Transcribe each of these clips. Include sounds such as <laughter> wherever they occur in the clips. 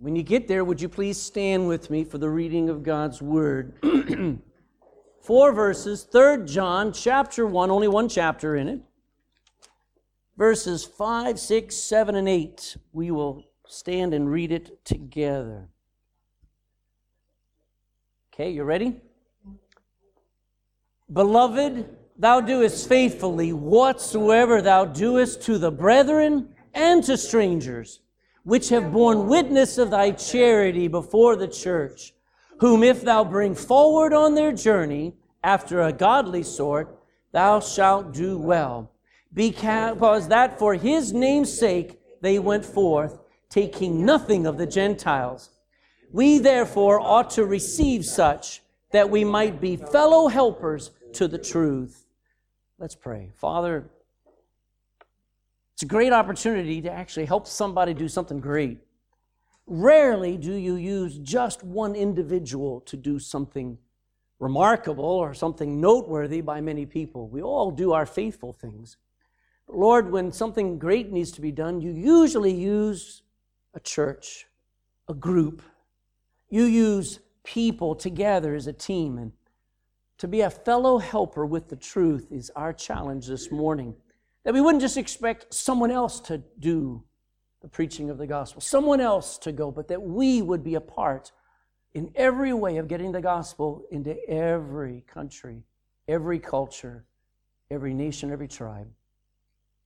When you get there, would you please stand with me for the reading of God's Word? <clears throat> Four verses, 3 John chapter 1, only one chapter in it. Verses 5, 6, 7, and 8. We will stand and read it together. Okay, you ready? Beloved, thou doest faithfully whatsoever thou doest to the brethren and to strangers which have borne witness of thy charity before the church, whom if thou bring forward on their journey after a godly sort, thou shalt do well. Because that for his name's sake they went forth, taking nothing of the Gentiles. We therefore ought to receive such that we might be fellow helpers to the truth. Let's pray. Father, it's a great opportunity to actually help somebody do something great. Rarely do you use just one individual to do something remarkable or something noteworthy by many people. We all do our faithful things. But Lord, when something great needs to be done, you usually use a church, a group. You use people together as a team. And to be a fellow helper with the truth is our challenge this morning. That we wouldn't just expect someone else to do the preaching of the gospel, someone else to go, but that we would be a part in every way of getting the gospel into every country, every culture, every nation, every tribe.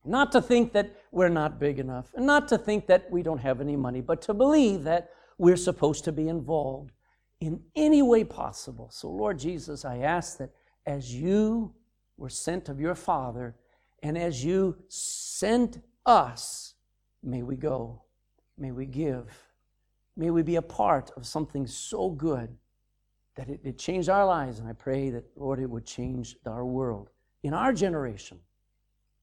Not to think that we're not big enough, and not to think that we don't have any money, but to believe that we're supposed to be involved in any way possible. So, Lord Jesus, I ask that as you were sent of your Father, and as you sent us, may we go, may we give, may we be a part of something so good that it, it changed our lives. And I pray that, Lord, it would change our world in our generation.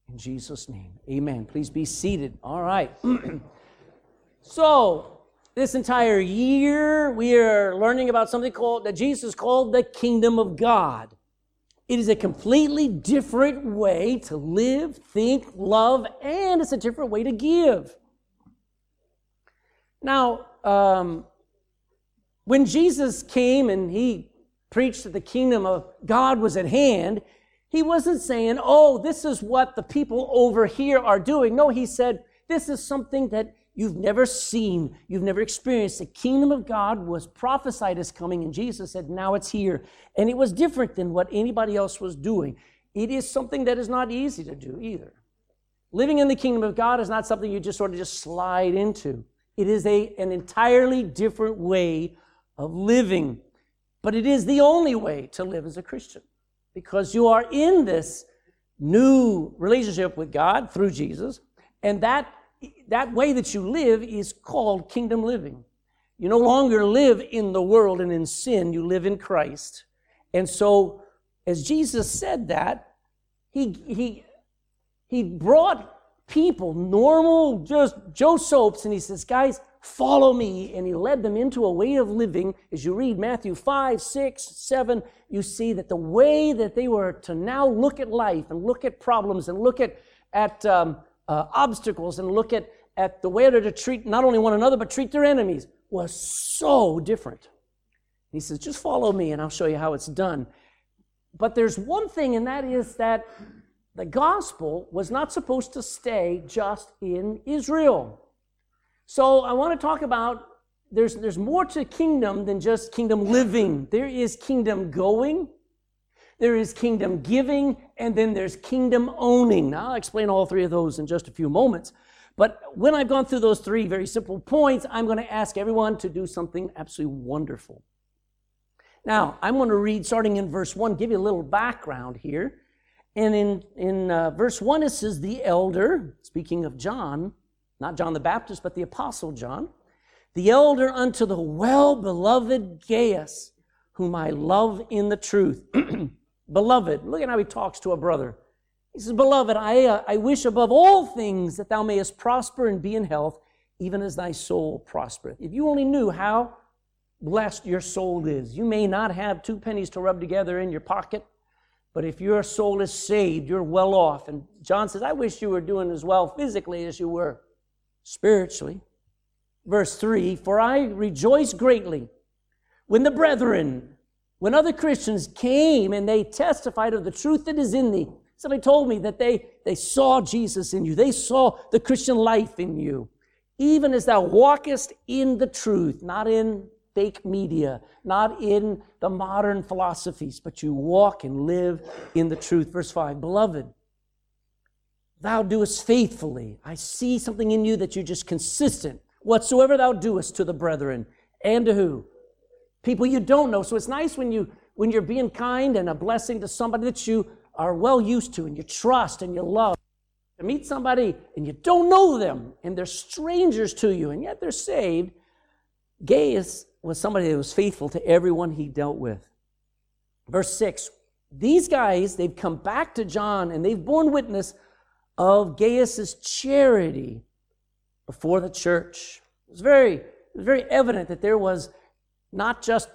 In Jesus' name, amen. Please be seated. All right. <clears throat> so, this entire year, we are learning about something called that Jesus called the kingdom of God. It is a completely different way to live, think, love, and it's a different way to give. Now, um, when Jesus came and he preached that the kingdom of God was at hand, he wasn't saying, oh, this is what the people over here are doing. No, he said, this is something that you've never seen, you've never experienced. The kingdom of God was prophesied as coming, and Jesus said, Now it's here. And it was different than what anybody else was doing. It is something that is not easy to do either. Living in the kingdom of God is not something you just sort of just slide into. It is a, an entirely different way of living. But it is the only way to live as a Christian because you are in this new relationship with God through Jesus, and that that way that you live is called kingdom living. You no longer live in the world and in sin, you live in Christ. And so, as Jesus said that, he, he, he brought people, normal, just Joe Soaps, and he says, Guys, follow me. And he led them into a way of living. As you read Matthew 5, 6, 7, you see that the way that they were to now look at life and look at problems and look at, at um, uh, obstacles and look at, at the way to treat not only one another, but treat their enemies was so different. He says, just follow me and I'll show you how it's done. But there's one thing, and that is that the gospel was not supposed to stay just in Israel. So I want to talk about there's, there's more to kingdom than just kingdom living. There is kingdom going, there is kingdom giving, and then there's kingdom owning. Now, I'll explain all three of those in just a few moments. But when I've gone through those three very simple points, I'm going to ask everyone to do something absolutely wonderful. Now, I'm going to read starting in verse 1, give you a little background here. And in, in uh, verse 1, it says, The elder, speaking of John, not John the Baptist, but the Apostle John, the elder unto the well beloved Gaius, whom I love in the truth. <clears throat> Beloved, look at how he talks to a brother. He says, Beloved, I, uh, I wish above all things that thou mayest prosper and be in health, even as thy soul prospereth. If you only knew how blessed your soul is, you may not have two pennies to rub together in your pocket, but if your soul is saved, you're well off. And John says, I wish you were doing as well physically as you were spiritually. verse 3 For I rejoice greatly when the brethren, when other Christians came and they testified of the truth that is in thee. Somebody told me that they, they saw Jesus in you, they saw the Christian life in you. Even as thou walkest in the truth, not in fake media, not in the modern philosophies, but you walk and live in the truth. Verse 5 Beloved, thou doest faithfully. I see something in you that you're just consistent. Whatsoever thou doest to the brethren and to who? People you don't know. So it's nice when you when you're being kind and a blessing to somebody that you are well used to and you trust and you love. To meet somebody and you don't know them and they're strangers to you and yet they're saved. Gaius was somebody that was faithful to everyone he dealt with. Verse 6 These guys, they've come back to John and they've borne witness of Gaius's charity before the church. It was very, it was very evident that there was not just,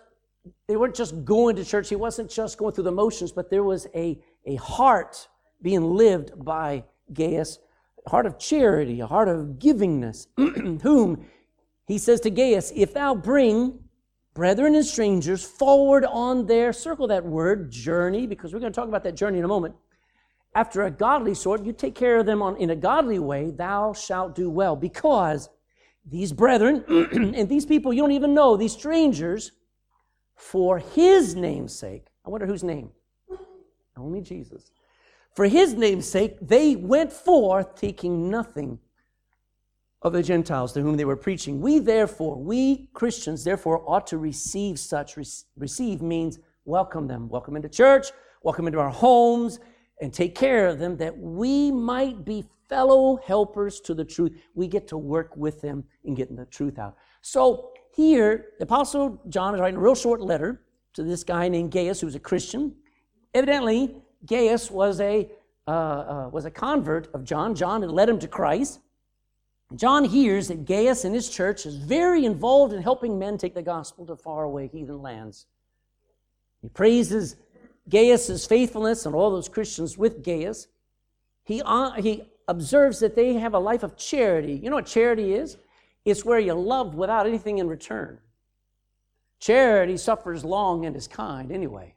they weren't just going to church, he wasn't just going through the motions, but there was a, a heart being lived by Gaius, a heart of charity, a heart of givingness, <clears throat> whom he says to Gaius, If thou bring brethren and strangers forward on their, circle that word, journey, because we're going to talk about that journey in a moment. After a godly sort, you take care of them on, in a godly way, thou shalt do well, because these brethren <clears throat> and these people you don't even know, these strangers, for his name's sake, I wonder whose name? Only Jesus. For his name's sake, they went forth taking nothing of the Gentiles to whom they were preaching. We therefore, we Christians, therefore, ought to receive such. receive means welcome them, welcome into church, welcome into our homes, and take care of them that we might be fellow helpers to the truth. We get to work with them in getting the truth out. So here, the Apostle John is writing a real short letter to this guy named Gaius, who's a Christian. Evidently, Gaius was a, uh, uh, was a convert of John. John had led him to Christ. John hears that Gaius and his church is very involved in helping men take the gospel to faraway heathen lands. He praises Gaius' faithfulness and all those Christians with Gaius. He, uh, he observes that they have a life of charity. You know what charity is? It's where you love without anything in return. Charity suffers long and is kind anyway.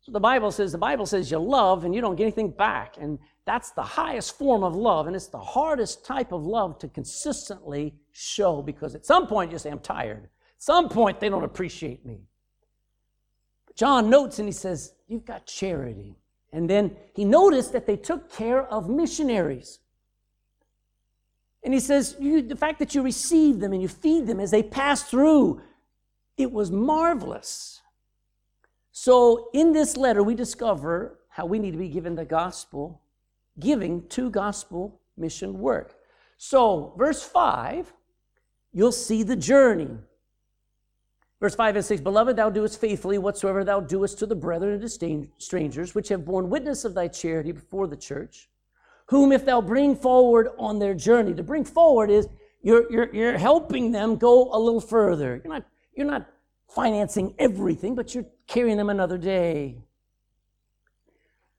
So the Bible says the Bible says you love and you don't get anything back. And that's the highest form of love, and it's the hardest type of love to consistently show because at some point you say, I'm tired. At some point they don't appreciate me. John notes and he says, You've got charity. And then he noticed that they took care of missionaries. And he says, the fact that you receive them and you feed them as they pass through, it was marvelous. So in this letter, we discover how we need to be given the gospel, giving to gospel mission work. So, verse 5, you'll see the journey. Verse 5 and 6 Beloved, thou doest faithfully whatsoever thou doest to the brethren and to strangers, which have borne witness of thy charity before the church, whom if thou bring forward on their journey, to bring forward is you're, you're, you're helping them go a little further. You're not, you're not financing everything, but you're carrying them another day.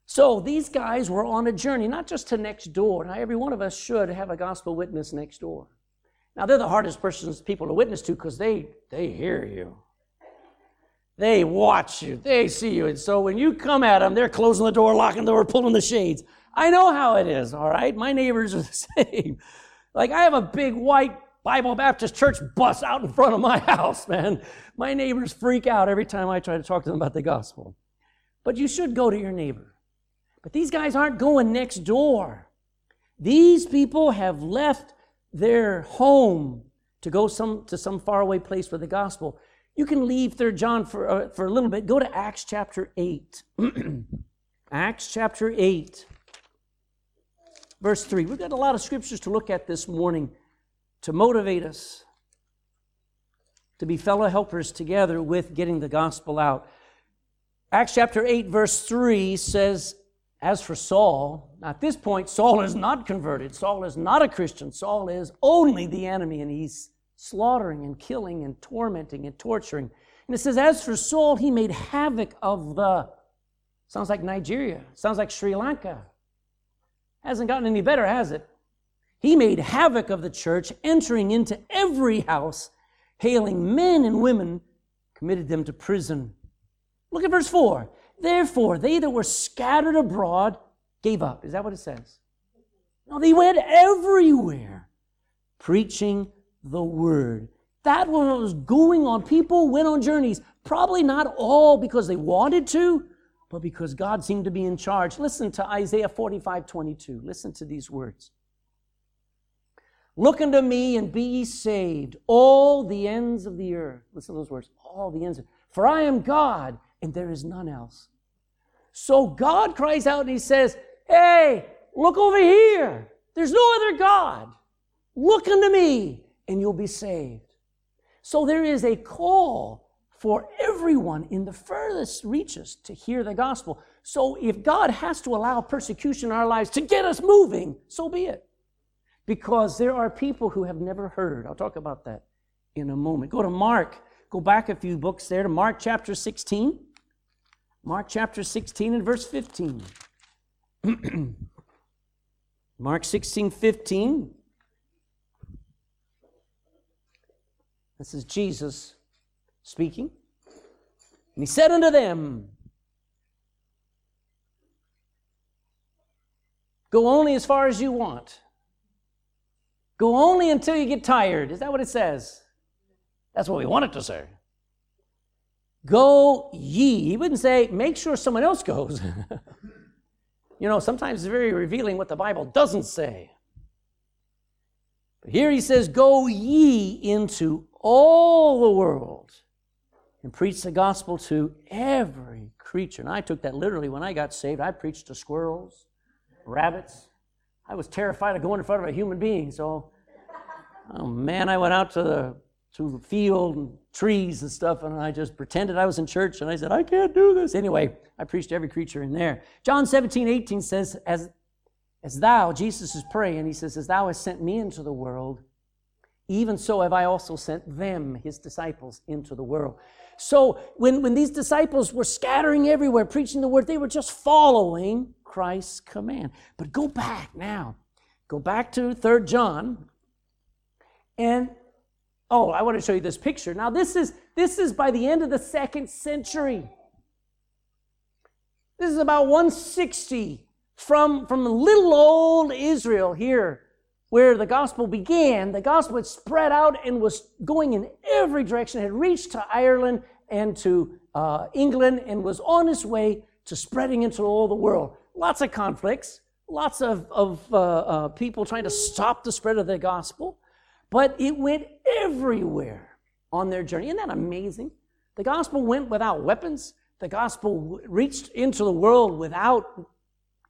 So these guys were on a journey, not just to next door. Now, every one of us should have a gospel witness next door. Now, they're the hardest persons, people to witness to because they, they hear you. They watch you. They see you. And so when you come at them, they're closing the door, locking the door, pulling the shades. I know how it is, all right? My neighbors are <laughs> the same. Like, I have a big white Bible Baptist church bus out in front of my <laughs> house, man. My neighbors freak out every time I try to talk to them about the gospel. But you should go to your neighbor. But these guys aren't going next door. These people have left their home to go some, to some faraway place for the gospel. You can leave Third John for, uh, for a little bit. Go to Acts chapter 8. <clears throat> Acts chapter 8, verse 3. We've got a lot of scriptures to look at this morning to motivate us to be fellow helpers together with getting the gospel out. Acts chapter 8, verse 3 says, as for Saul, at this point, Saul is not converted. Saul is not a Christian. Saul is only the enemy, and he's slaughtering and killing and tormenting and torturing. And it says, As for Saul, he made havoc of the, sounds like Nigeria, sounds like Sri Lanka. Hasn't gotten any better, has it? He made havoc of the church, entering into every house, hailing men and women, committed them to prison. Look at verse 4. Therefore, they that were scattered abroad gave up. Is that what it says? No, they went everywhere preaching the word. That was going on. People went on journeys, probably not all because they wanted to, but because God seemed to be in charge. Listen to Isaiah 45 22. Listen to these words. Look unto me and be ye saved, all the ends of the earth. Listen to those words, all the ends. For I am God, and there is none else. So God cries out and he says, Hey, look over here. There's no other God. Look unto me, and you'll be saved. So there is a call for everyone in the furthest reaches to hear the gospel. So if God has to allow persecution in our lives to get us moving, so be it. Because there are people who have never heard. I'll talk about that in a moment. Go to Mark. Go back a few books there to Mark chapter 16. Mark chapter 16 and verse 15. <clears throat> Mark 16, 15. This is Jesus speaking. And he said unto them, Go only as far as you want. Go only until you get tired. Is that what it says? That's what we want it to say. Go ye. He wouldn't say, make sure someone else goes. <laughs> you know, sometimes it's very revealing what the Bible doesn't say. But here he says, Go ye into all the world and preach the gospel to every creature. And I took that literally when I got saved. I preached to squirrels, rabbits. I was terrified of going in front of a human being. So, oh man, I went out to the the field and trees and stuff, and I just pretended I was in church, and I said, I can't do this. Anyway, I preached to every creature in there. John 17, 18 says, As, as thou, Jesus is praying, he says, As thou hast sent me into the world, even so have I also sent them, his disciples, into the world. So when, when these disciples were scattering everywhere, preaching the word, they were just following Christ's command. But go back now. Go back to 3 John. And oh, I want to show you this picture. Now, this is this is by the end of the second century. This is about 160 from, from little old Israel here where the gospel began, the gospel had spread out and was going in every direction, it had reached to Ireland and to uh, England and was on its way to spreading into all the world. Lots of conflicts, lots of, of uh, uh, people trying to stop the spread of the gospel, but it went everywhere on their journey. Isn't that amazing? The gospel went without weapons. The gospel reached into the world without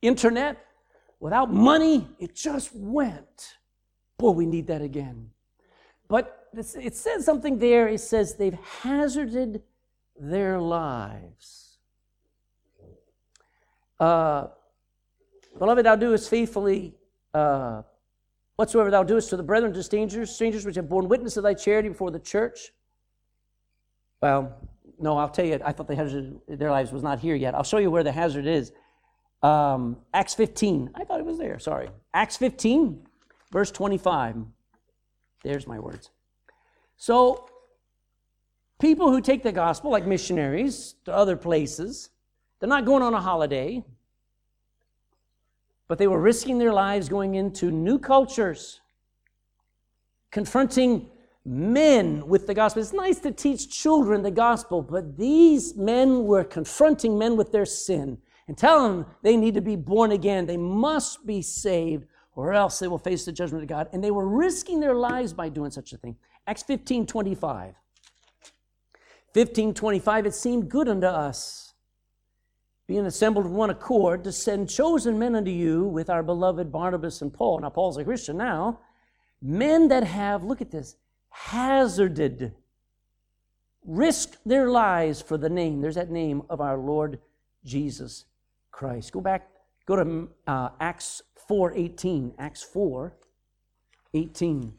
internet, without money, it just went. Boy, we need that again. But it says something there. It says they've hazarded their lives. Uh, Beloved, thou doest faithfully uh, whatsoever thou doest to the brethren, to strangers, strangers which have borne witness of thy charity before the church. Well, no, I'll tell you, I thought the hazard of their lives was not here yet. I'll show you where the hazard is. Um, Acts 15. I thought it was there. Sorry. Acts 15, verse 25. There's my words. So, people who take the gospel, like missionaries to other places, they're not going on a holiday, but they were risking their lives going into new cultures, confronting men with the gospel. It's nice to teach children the gospel, but these men were confronting men with their sin and tell them they need to be born again. They must be saved, or else they will face the judgment of God. And they were risking their lives by doing such a thing. Acts 15 25. 15 25, it seemed good unto us, being assembled in one accord, to send chosen men unto you with our beloved Barnabas and Paul. Now, Paul's a Christian now. Men that have, look at this, hazarded, risked their lives for the name. There's that name of our Lord Jesus Christ. Go back, go to uh, Acts 4 18. Acts 4 18.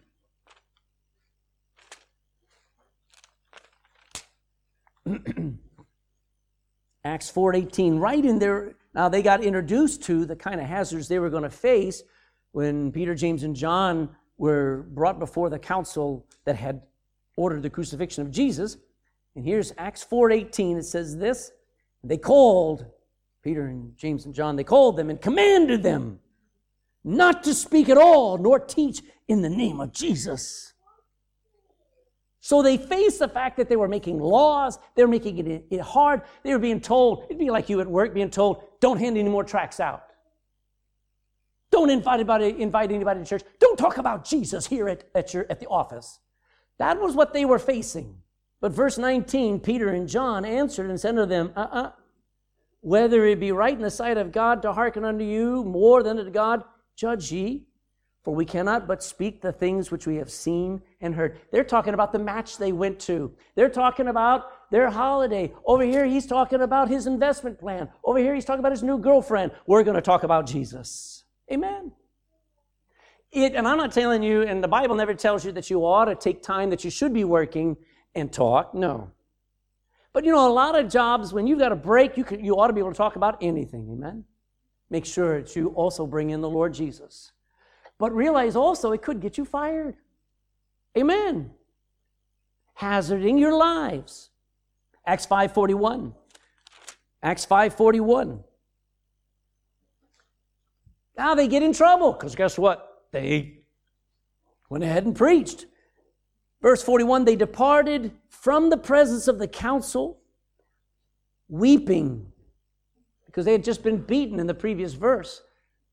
<clears throat> Acts 4:18 right in there now they got introduced to the kind of hazards they were going to face when Peter, James, and John were brought before the council that had ordered the crucifixion of Jesus. And here's Acts 4:18. It says this: They called Peter and James and John. They called them and commanded them not to speak at all nor teach in the name of Jesus. So they faced the fact that they were making laws, they were making it hard. They were being told, it'd be like you at work being told, don't hand any more tracts out. Don't invite anybody, invite anybody to church. Don't talk about Jesus here at, at, your, at the office. That was what they were facing. But verse 19, Peter and John answered and said to them, uh uh-uh. uh whether it be right in the sight of God to hearken unto you more than to God, judge ye. For we cannot but speak the things which we have seen and heard. They're talking about the match they went to. They're talking about their holiday. Over here, he's talking about his investment plan. Over here, he's talking about his new girlfriend. We're going to talk about Jesus. Amen. It, and I'm not telling you, and the Bible never tells you that you ought to take time that you should be working and talk. No. But you know, a lot of jobs, when you've got a break, you, can, you ought to be able to talk about anything. Amen. Make sure that you also bring in the Lord Jesus. But realize also it could get you fired. Amen. Hazarding your lives. Acts 5:41. Acts 5:41. Now they get in trouble because guess what? They went ahead and preached. Verse 41 they departed from the presence of the council, weeping because they had just been beaten in the previous verse.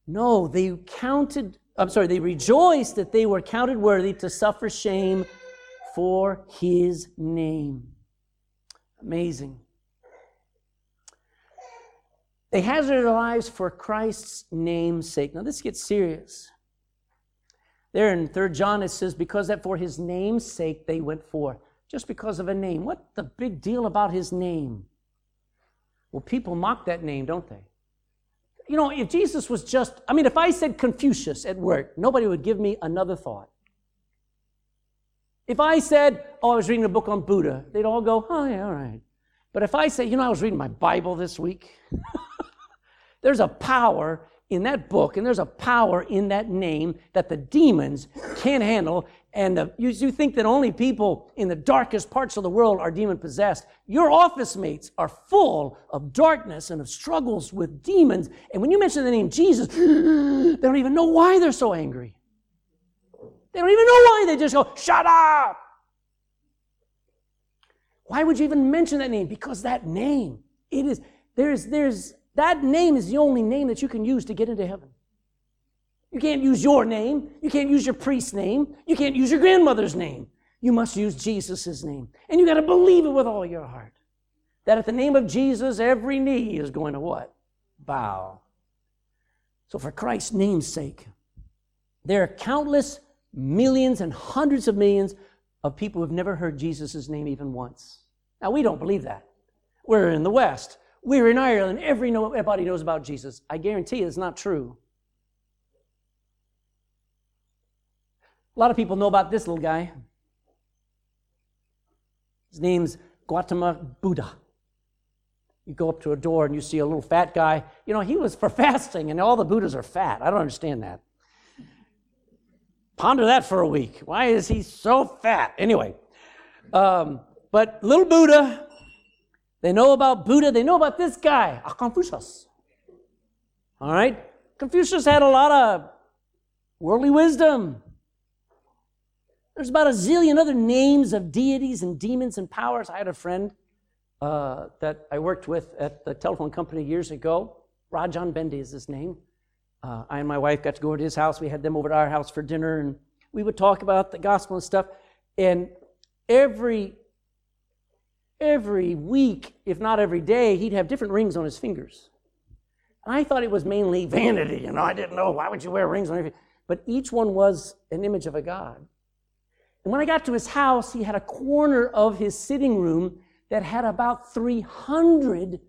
No, they counted, I'm sorry, they rejoiced that they were counted worthy to suffer shame for his name. Amazing. They hazarded their lives for Christ's name's sake. Now, this gets serious. There in 3 John, it says, because that for his name's sake they went forth. Just because of a name. What the big deal about his name? Well, people mock that name, don't they? You know, if Jesus was just, I mean, if I said Confucius at work, nobody would give me another thought. If I said, oh, I was reading a book on Buddha, they'd all go, oh, yeah, all right. But if I say, you know, I was reading my Bible this week, <laughs> there's a power in that book, and there's a power in that name that the demons can't handle. And the, you, you think that only people in the darkest parts of the world are demon possessed. Your office mates are full of darkness and of struggles with demons. And when you mention the name Jesus, <gasps> they don't even know why they're so angry. They don't even know why. They just go, shut up. Why would you even mention that name? Because that name, it is, there's, there's, that name is the only name that you can use to get into heaven. You can't use your name. You can't use your priest's name. You can't use your grandmother's name. You must use Jesus' name. And you got to believe it with all your heart. That at the name of Jesus, every knee is going to what? Bow. So, for Christ's name's sake, there are countless millions and hundreds of millions of people who have never heard Jesus' name even once. Now, we don't believe that. We're in the West. We're in Ireland. Everybody knows about Jesus. I guarantee it's not true. A lot of people know about this little guy. His name's Gautama Buddha. You go up to a door and you see a little fat guy. You know, he was for <laughs> fasting, and all the Buddhas are fat. I don't understand that. Ponder that for a week. Why is he so fat? Anyway, um, but little Buddha, they know about Buddha, they know about this guy, Confucius. All right? Confucius had a lot of worldly wisdom. There's about a zillion other names of deities and demons and powers. I had a friend uh, that I worked with at the telephone company years ago. Rajan Bendy is his name. Uh, I and my wife got to go to his house. We had them over at our house for dinner, and we would talk about the gospel and stuff. And every every week, if not every day, he'd have different rings on his fingers. And I thought it was mainly vanity. You know, I didn't know why would you wear rings on your. But each one was an image of a god. And when I got to his house, he had a corner of his sitting room that had about 300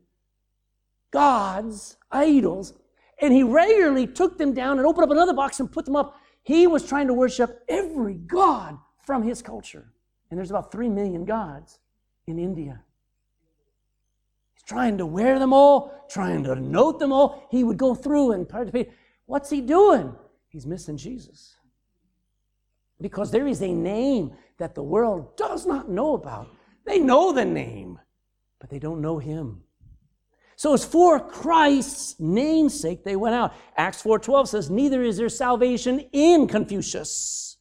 gods, idols, and he regularly took them down and opened up another box and put them up. He was trying to worship every god from his culture. And there's about 3 million gods in India. He's trying to wear them all, trying to note them all. He would go through and participate. What's he doing? He's missing Jesus. Because there is a name that the world does not know about. They know the name, but they don't know him. So it's for Christ's namesake they went out. Acts 4:12 says, "Neither is there salvation in Confucius.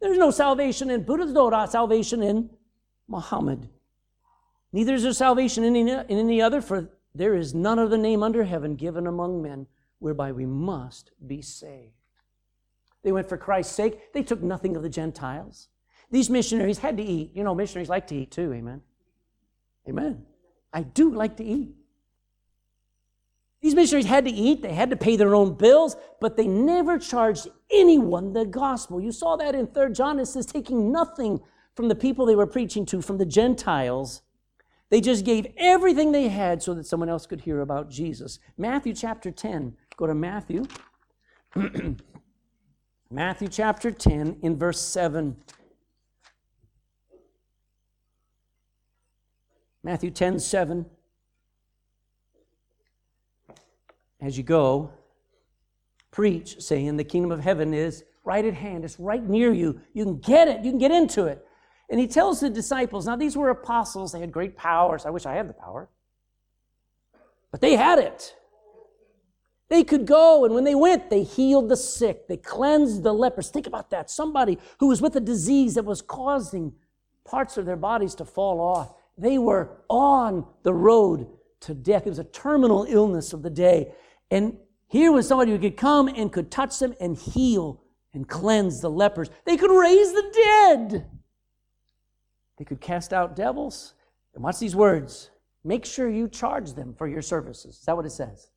There's no salvation in Buddha, no salvation in Muhammad. Neither is there salvation in any, in any other, for there is none other name under heaven given among men whereby we must be saved." They went for Christ's sake. They took nothing of the Gentiles. These missionaries had to eat. You know, missionaries like to eat too. Amen. Amen. I do like to eat. These missionaries had to eat, they had to pay their own bills, but they never charged anyone the gospel. You saw that in 3 John. It says, taking nothing from the people they were preaching to, from the Gentiles. They just gave everything they had so that someone else could hear about Jesus. Matthew chapter 10. Go to Matthew. <clears throat> Matthew chapter 10 in verse 7. Matthew 10 7. As you go, preach, saying, The kingdom of heaven is right at hand. It's right near you. You can get it, you can get into it. And he tells the disciples, now these were apostles, they had great powers. I wish I had the power. But they had it. They could go, and when they went, they healed the sick, they cleansed the lepers. Think about that. Somebody who was with a disease that was causing parts of their bodies to fall off. They were on the road to death. It was a terminal illness of the day. And here was somebody who could come and could touch them and heal and cleanse the lepers. They could raise the dead. They could cast out devils. And watch these words. Make sure you charge them for your services. Is that what it says?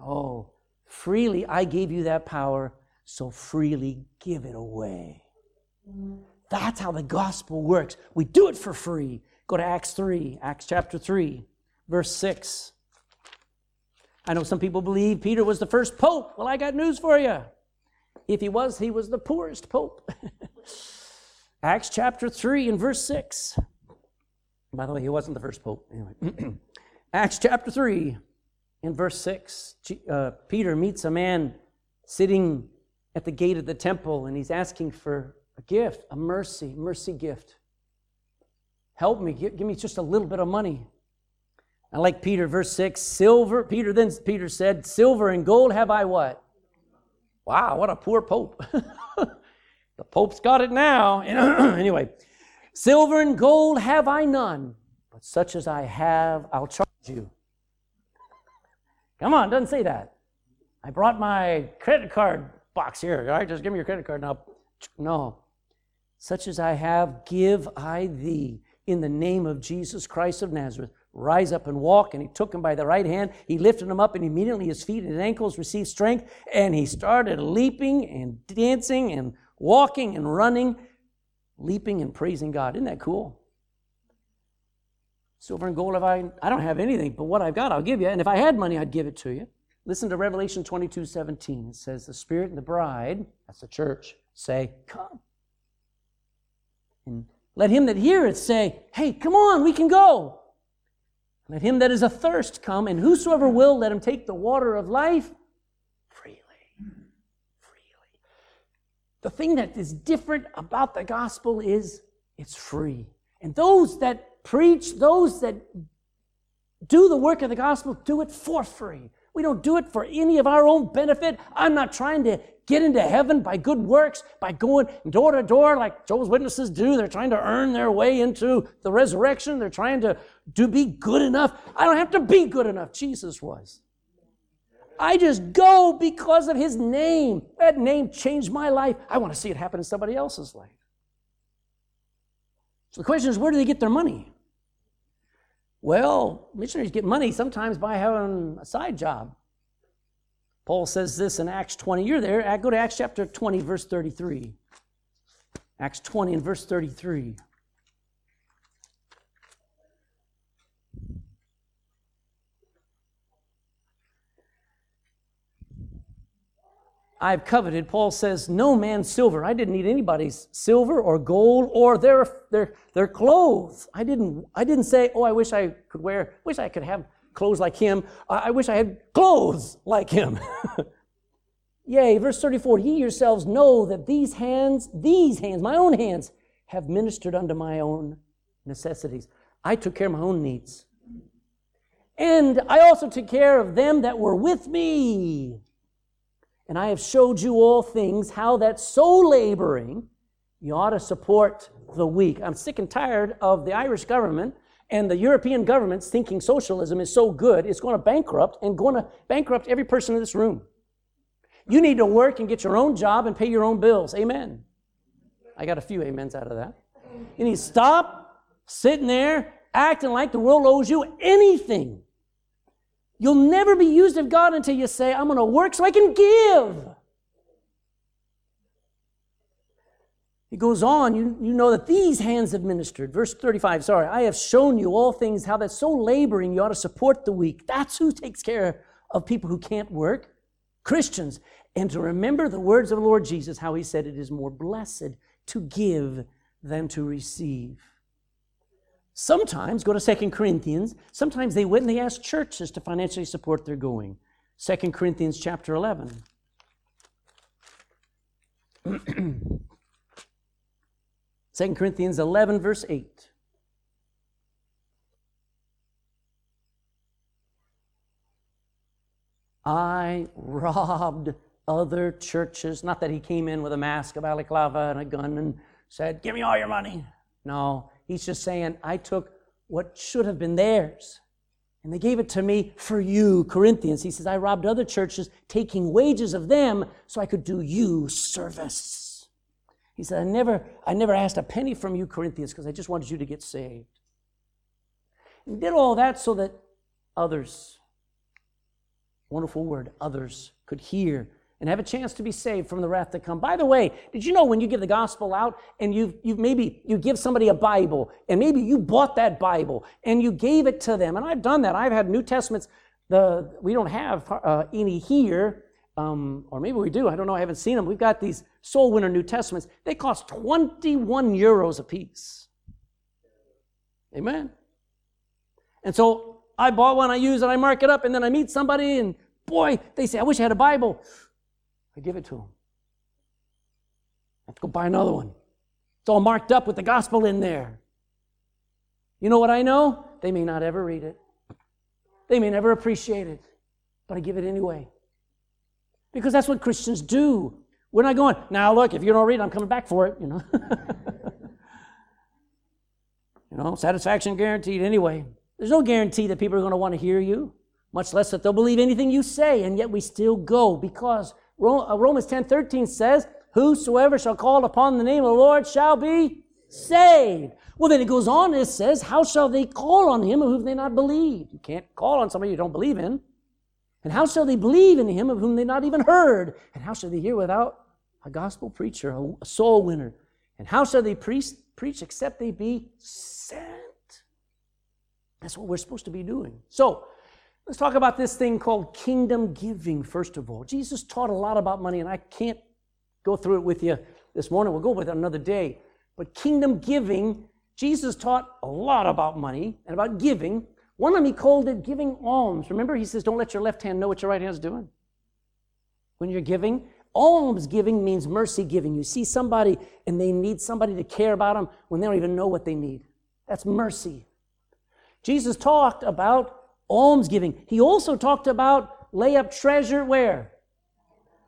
Oh, freely I gave you that power, so freely give it away. That's how the gospel works. We do it for free. Go to Acts 3, Acts chapter 3, verse 6. I know some people believe Peter was the first pope. Well, I got news for you. If he was, he was the poorest pope. <laughs> Acts chapter 3 and verse 6. By the way, he wasn't the first pope. Anyway. <clears throat> Acts chapter 3, in verse 6, uh, Peter meets a man sitting at the gate of the temple and he's asking for a gift, a mercy, mercy gift. Help me, give, give me just a little bit of money. I like Peter, verse 6, silver, Peter then Peter said, Silver and gold have I what? Wow, what a poor pope. <laughs> the pope's got it now. <clears throat> anyway, silver and gold have I none, but such as I have, I'll charge you. Come on, doesn't say that. I brought my credit card box here. All right, just give me your credit card now. No. Such as I have, give I thee in the name of Jesus Christ of Nazareth. Rise up and walk. And he took him by the right hand. He lifted him up, and immediately his feet and his ankles received strength. And he started leaping and dancing and walking and running, leaping and praising God. Isn't that cool? Silver and gold have I, I don't have anything, but what I've got, I'll give you. And if I had money, I'd give it to you. Listen to Revelation 22 17. It says, The Spirit and the bride, that's the church, say, Come. And let him that heareth say, Hey, come on, we can go. Let him that is athirst come, and whosoever will, let him take the water of life freely. Freely. The thing that is different about the gospel is it's free. And those that preach, those that do the work of the gospel, do it for free. We don't do it for any of our own benefit. I'm not trying to get into heaven by good works, by going door to door like Jehovah's Witnesses do. They're trying to earn their way into the resurrection. They're trying to, to be good enough. I don't have to be good enough. Jesus was. I just go because of his name. That name changed my life. I want to see it happen in somebody else's life. So the question is, where do they get their money? Well, missionaries get money sometimes by having a side job. Paul says this in Acts 20. You're there. Go to Acts chapter 20, verse 33. Acts 20 and verse 33. I've coveted. Paul says, no man's silver. I didn't need anybody's silver or gold or their, their, their clothes. I didn't, I didn't say, oh, I wish I could wear, wish I could have clothes like him. I wish I had clothes like him. <laughs> Yea, verse 34, ye yourselves know that these hands, these hands, my own hands, have ministered unto my own necessities. I took care of my own needs. And I also took care of them that were with me. And I have showed you all things, how that so laboring, you ought to support the weak. I'm sick and tired of the Irish government and the European governments thinking socialism is so good, it's going to bankrupt and going to bankrupt every person in this room. You need to work and get your own job and pay your own bills. Amen. I got a few amens out of that. You need to stop sitting there acting like the world owes you anything. You'll never be used of God until you say, I'm going to work so I can give. He goes on, you, you know that these hands have ministered. Verse 35, sorry, I have shown you all things, how that so laboring you ought to support the weak. That's who takes care of people who can't work. Christians. And to remember the words of the Lord Jesus, how he said it is more blessed to give than to receive. Sometimes, go to Second Corinthians, sometimes they went and they asked churches to financially support their going. Second Corinthians chapter 11. <clears throat> Second Corinthians 11, verse 8. I robbed other churches. Not that he came in with a mask of balaclava and a gun and said, Give me all your money. No, he's just saying, I took what should have been theirs. And they gave it to me for you, Corinthians. He says, I robbed other churches, taking wages of them so I could do you service. He said, I never, I never asked a penny from you, Corinthians, because I just wanted you to get saved. And did all that so that others wonderful word, others could hear and have a chance to be saved from the wrath to come. By the way, did you know when you give the gospel out and you you maybe you give somebody a Bible and maybe you bought that Bible and you gave it to them and I've done that. I've had New Testaments. The we don't have uh, any here, um, or maybe we do. I don't know. I haven't seen them. We've got these Soul Winner New Testaments. They cost 21 euros a piece. Amen. And so I bought one, I use it, I mark it up, and then I meet somebody, and boy, they say, I wish I had a Bible. I give it to them. Let's go buy another one. It's all marked up with the gospel in there. You know what I know? They may not ever read it. They may never appreciate it, but I give it anyway. Because that's what Christians do. We're not going, now look, if you don't read it, I'm coming back for it, you know. <laughs> you know, satisfaction guaranteed anyway. There's no guarantee that people are going to want to hear you, much less that they'll believe anything you say, and yet we still go because Uh, Romans 10 13 says, Whosoever shall call upon the name of the Lord shall be saved. Well, then it goes on, it says, How shall they call on him of whom they not believe? You can't call on somebody you don't believe in. And how shall they believe in him of whom they not even heard? And how shall they hear without a gospel preacher, a soul winner? And how shall they preach except they be sent? That's what we're supposed to be doing. So, let's talk about this thing called kingdom giving, first of all. Jesus taught a lot about money, and I can't go through it with you this morning. We'll go with it another day. But kingdom giving, Jesus taught a lot about money and about giving. One of them he called it giving alms. Remember, he says, Don't let your left hand know what your right hand is doing. When you're giving, alms giving means mercy giving. You see somebody and they need somebody to care about them when they don't even know what they need. That's mercy. Jesus talked about almsgiving. He also talked about lay up treasure where?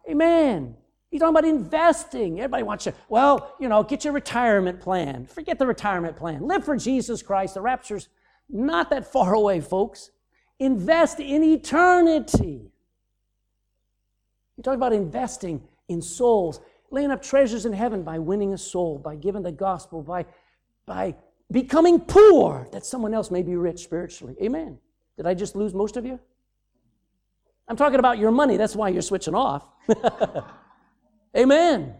Amen. He's talking about investing. Everybody wants to, well, you know, get your retirement plan. Forget the retirement plan. Live for Jesus Christ. The rapture's not that far <laughs> away, folks. Invest in eternity. You talk about investing in souls, laying up treasures in heaven by winning a soul, by giving the gospel, by, by becoming poor that someone else may be rich spiritually. Amen. Did I just lose most of you? I'm talking about your money. That's why you're switching off. <laughs> Amen.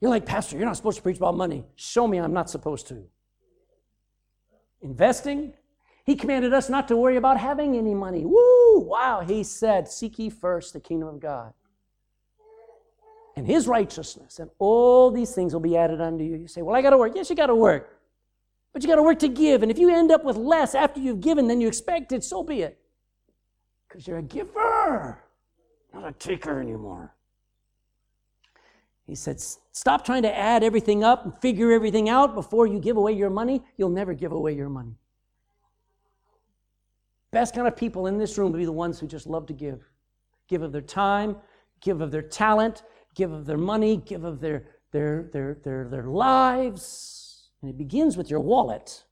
You're like, Pastor, you're not supposed to preach about money. Show me I'm not supposed to. Investing. He commanded us not to worry about having any money. Woo! Wow. He said, Seek ye first the kingdom of God and his righteousness, and all these things will be added unto you. You say, Well, I got to work. Yes, you got to work. But you got to work to give. And if you end up with less after you've given than you expected, so be it. Because you're a giver, not a taker anymore. He said, Stop trying to add everything up and figure everything out before you give away your money. You'll never give away your money. Best kind of people in this room will be the ones who just love to give. Give of their time, give of their talent, give of their money, give of their, their, their, their, their lives. And it begins with your wallet.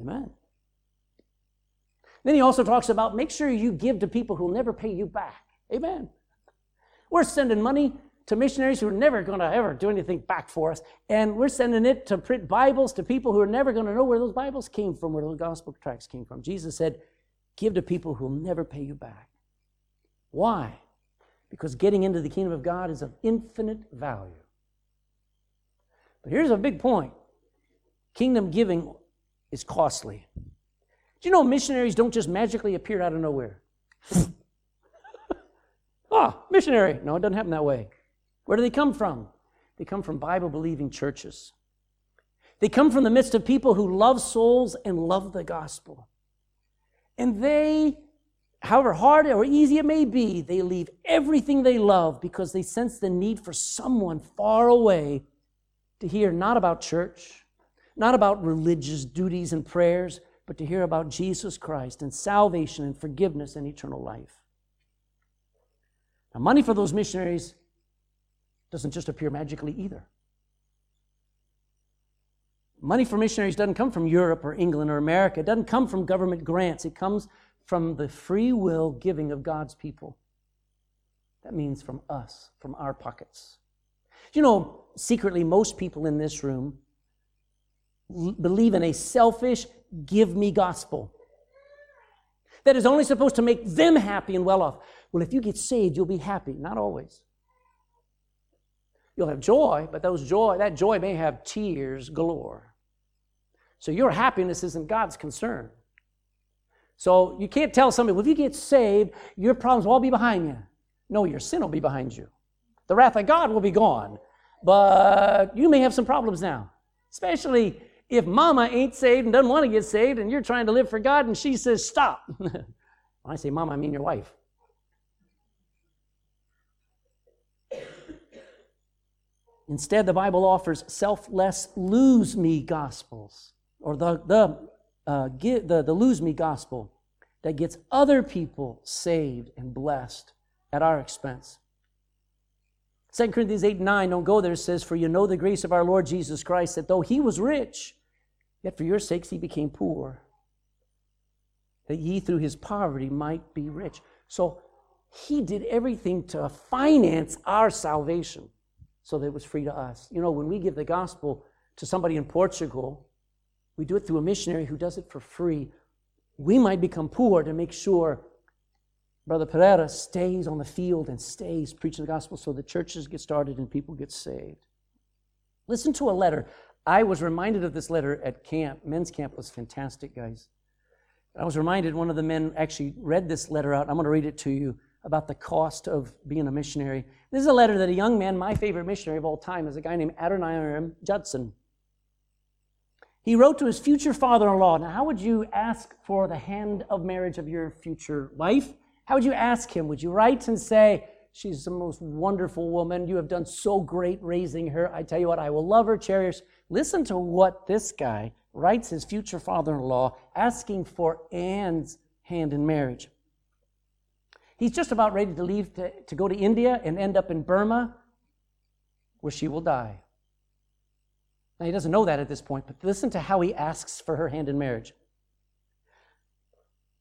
Amen. Then he also talks about make sure you give to people who will never pay you back. Amen. We're sending money to missionaries who are never going to ever do anything back for us. And we're sending it to print Bibles to people who are never going to know where those Bibles came from, where those gospel tracts came from. Jesus said, Give to people who will never pay you back. Why? Because getting into the kingdom of God is of infinite value. But here's a big point kingdom giving is costly. Do you know missionaries don't just magically appear out of nowhere? <laughs> ah, missionary. No, it doesn't happen that way. Where do they come from? They come from Bible believing churches. They come from the midst of people who love souls and love the gospel. And they, however hard or easy it may be, they leave everything they love because they sense the need for someone far away to hear not about church, not about religious duties and prayers, but to hear about Jesus Christ and salvation and forgiveness and eternal life. Now, money for those missionaries doesn't just appear magically either. Money for missionaries doesn't come from Europe or England or America. It doesn't come from government grants. It comes from the free will giving of God's people. That means from us, from our pockets. You know, secretly, most people in this room believe in a selfish, give me gospel that is only supposed to make them happy and well off. Well, if you get saved, you'll be happy. Not always. You'll have joy, but those joy, that joy may have tears galore. So your happiness isn't God's concern. So you can't tell somebody, well, if you get saved, your problems will all be behind you. No, your sin will be behind you. The wrath of God will be gone. But you may have some problems now, especially if mama ain't saved and doesn't want to get saved and you're trying to live for God and she says, stop. <laughs> when I say mama, I mean your wife. Instead, the Bible offers selfless lose me gospels, or the, the, uh, get, the, the lose me gospel that gets other people saved and blessed at our expense. 2 Corinthians 8 9, don't go there, says, For you know the grace of our Lord Jesus Christ, that though he was rich, Yet for your sakes he became poor, that ye through his poverty might be rich. So he did everything to finance our salvation so that it was free to us. You know, when we give the gospel to somebody in Portugal, we do it through a missionary who does it for free. We might become poor to make sure Brother Pereira stays on the field and stays preaching the gospel so the churches get started and people get saved. Listen to a letter I was reminded of this letter at camp. Men's camp was fantastic, guys. I was reminded, one of the men actually read this letter out. I'm going to read it to you about the cost of being a missionary. This is a letter that a young man, my favorite missionary of all time, is a guy named Adoniram Judson. He wrote to his future father in law. Now, how would you ask for the hand of marriage of your future wife? How would you ask him? Would you write and say, She's the most wonderful woman. You have done so great raising her. I tell you what, I will love her, cherish. Listen to what this guy writes his future father in law asking for Ann's hand in marriage. He's just about ready to leave to, to go to India and end up in Burma, where she will die. Now, he doesn't know that at this point, but listen to how he asks for her hand in marriage.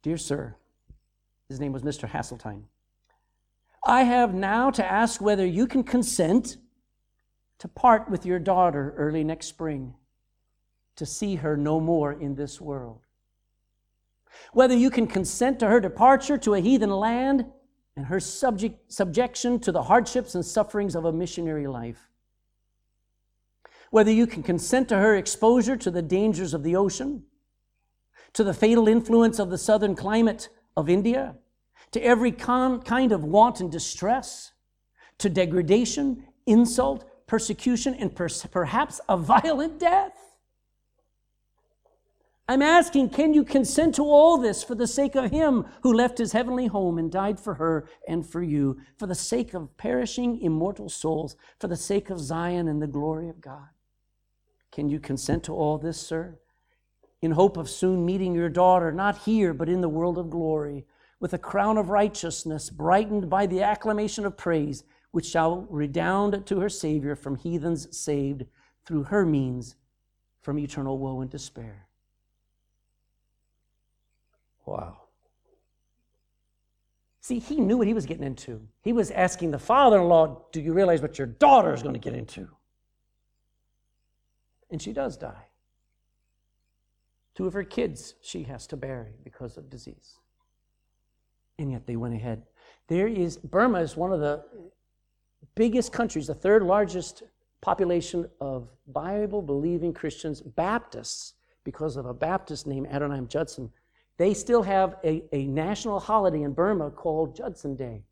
Dear sir, his name was Mr. Hasseltine. I have now to ask whether you can consent to part with your daughter early next spring, to see her no more in this world. Whether you can consent to her departure to a heathen land and her subject, subjection to the hardships and sufferings of a missionary life. Whether you can consent to her exposure to the dangers of the ocean, to the fatal influence of the southern climate of India, to every con- kind of want and distress, to degradation, insult, persecution, and per- perhaps a violent death. I'm asking, can you consent to all this for the sake of him who left his heavenly home and died for her and for you, for the sake of perishing immortal souls, for the sake of Zion and the glory of God? Can you consent to all this, sir? In hope of soon meeting your daughter, not here, but in the world of glory, with a crown of righteousness brightened by the acclamation of praise, which shall redound to her Savior from heathens saved through her means from eternal woe and despair. Wow. See, he knew what he was getting into. He was asking the father in law, Do you realize what your daughter is going to get into? And she does die. Two of her kids she has to bury because of disease. And yet they went ahead. There is, Burma is one of the biggest countries, the third largest population of Bible believing Christians, Baptists, because of a Baptist named Adoniram Judson they still have a, a national holiday in Burma called Judson Day.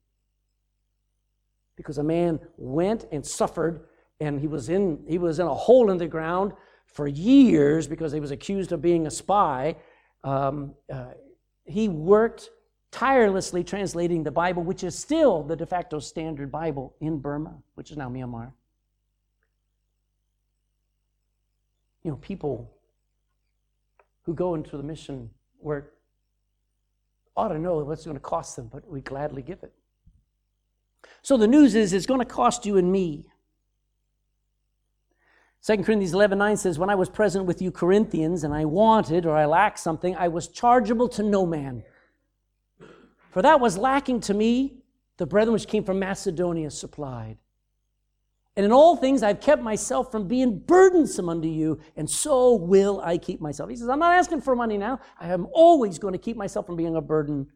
Because a man went and suffered, and he was in, he was in a hole in the ground for years because he was accused of being a spy. Um, uh, he worked tirelessly translating the Bible, which is still the de facto standard Bible in Burma, which is now Myanmar. You know, people who go into the mission work ought to know what's going to cost them, but we gladly give it. So the news is it's going to cost you and me. 2 Corinthians 11 9 says, When I was present with you, Corinthians, and I wanted or I lacked something, I was chargeable to no man. For that was lacking to me, the brethren which came from Macedonia supplied. And in all things I've kept myself from being burdensome unto you, and so will I keep myself. He says, I'm not asking for money now. I am always going to keep myself from being a burden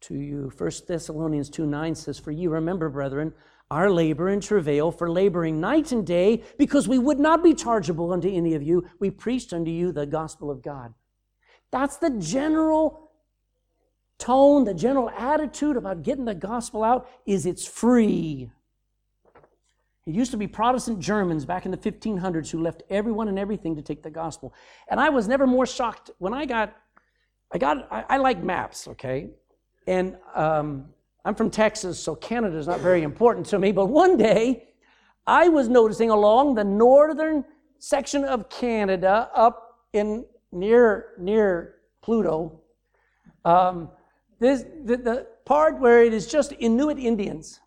to you. 1 Thessalonians 2 9 says, For you remember, brethren, our labor and travail for laboring night and day, because we would not be chargeable unto any of you. We preached unto you the gospel of God. That's the general tone, the general attitude about getting the gospel out is it's free. It used to be Protestant Germans back in the 1500s who left everyone and everything to take the gospel. And I was never more shocked when I got, I got, I, I like maps, okay? And um, I'm from Texas, so Canada is not very important to me. But one day, I was noticing along the northern section of Canada, up in near near Pluto, um, this the, the part where it is just Inuit Indians.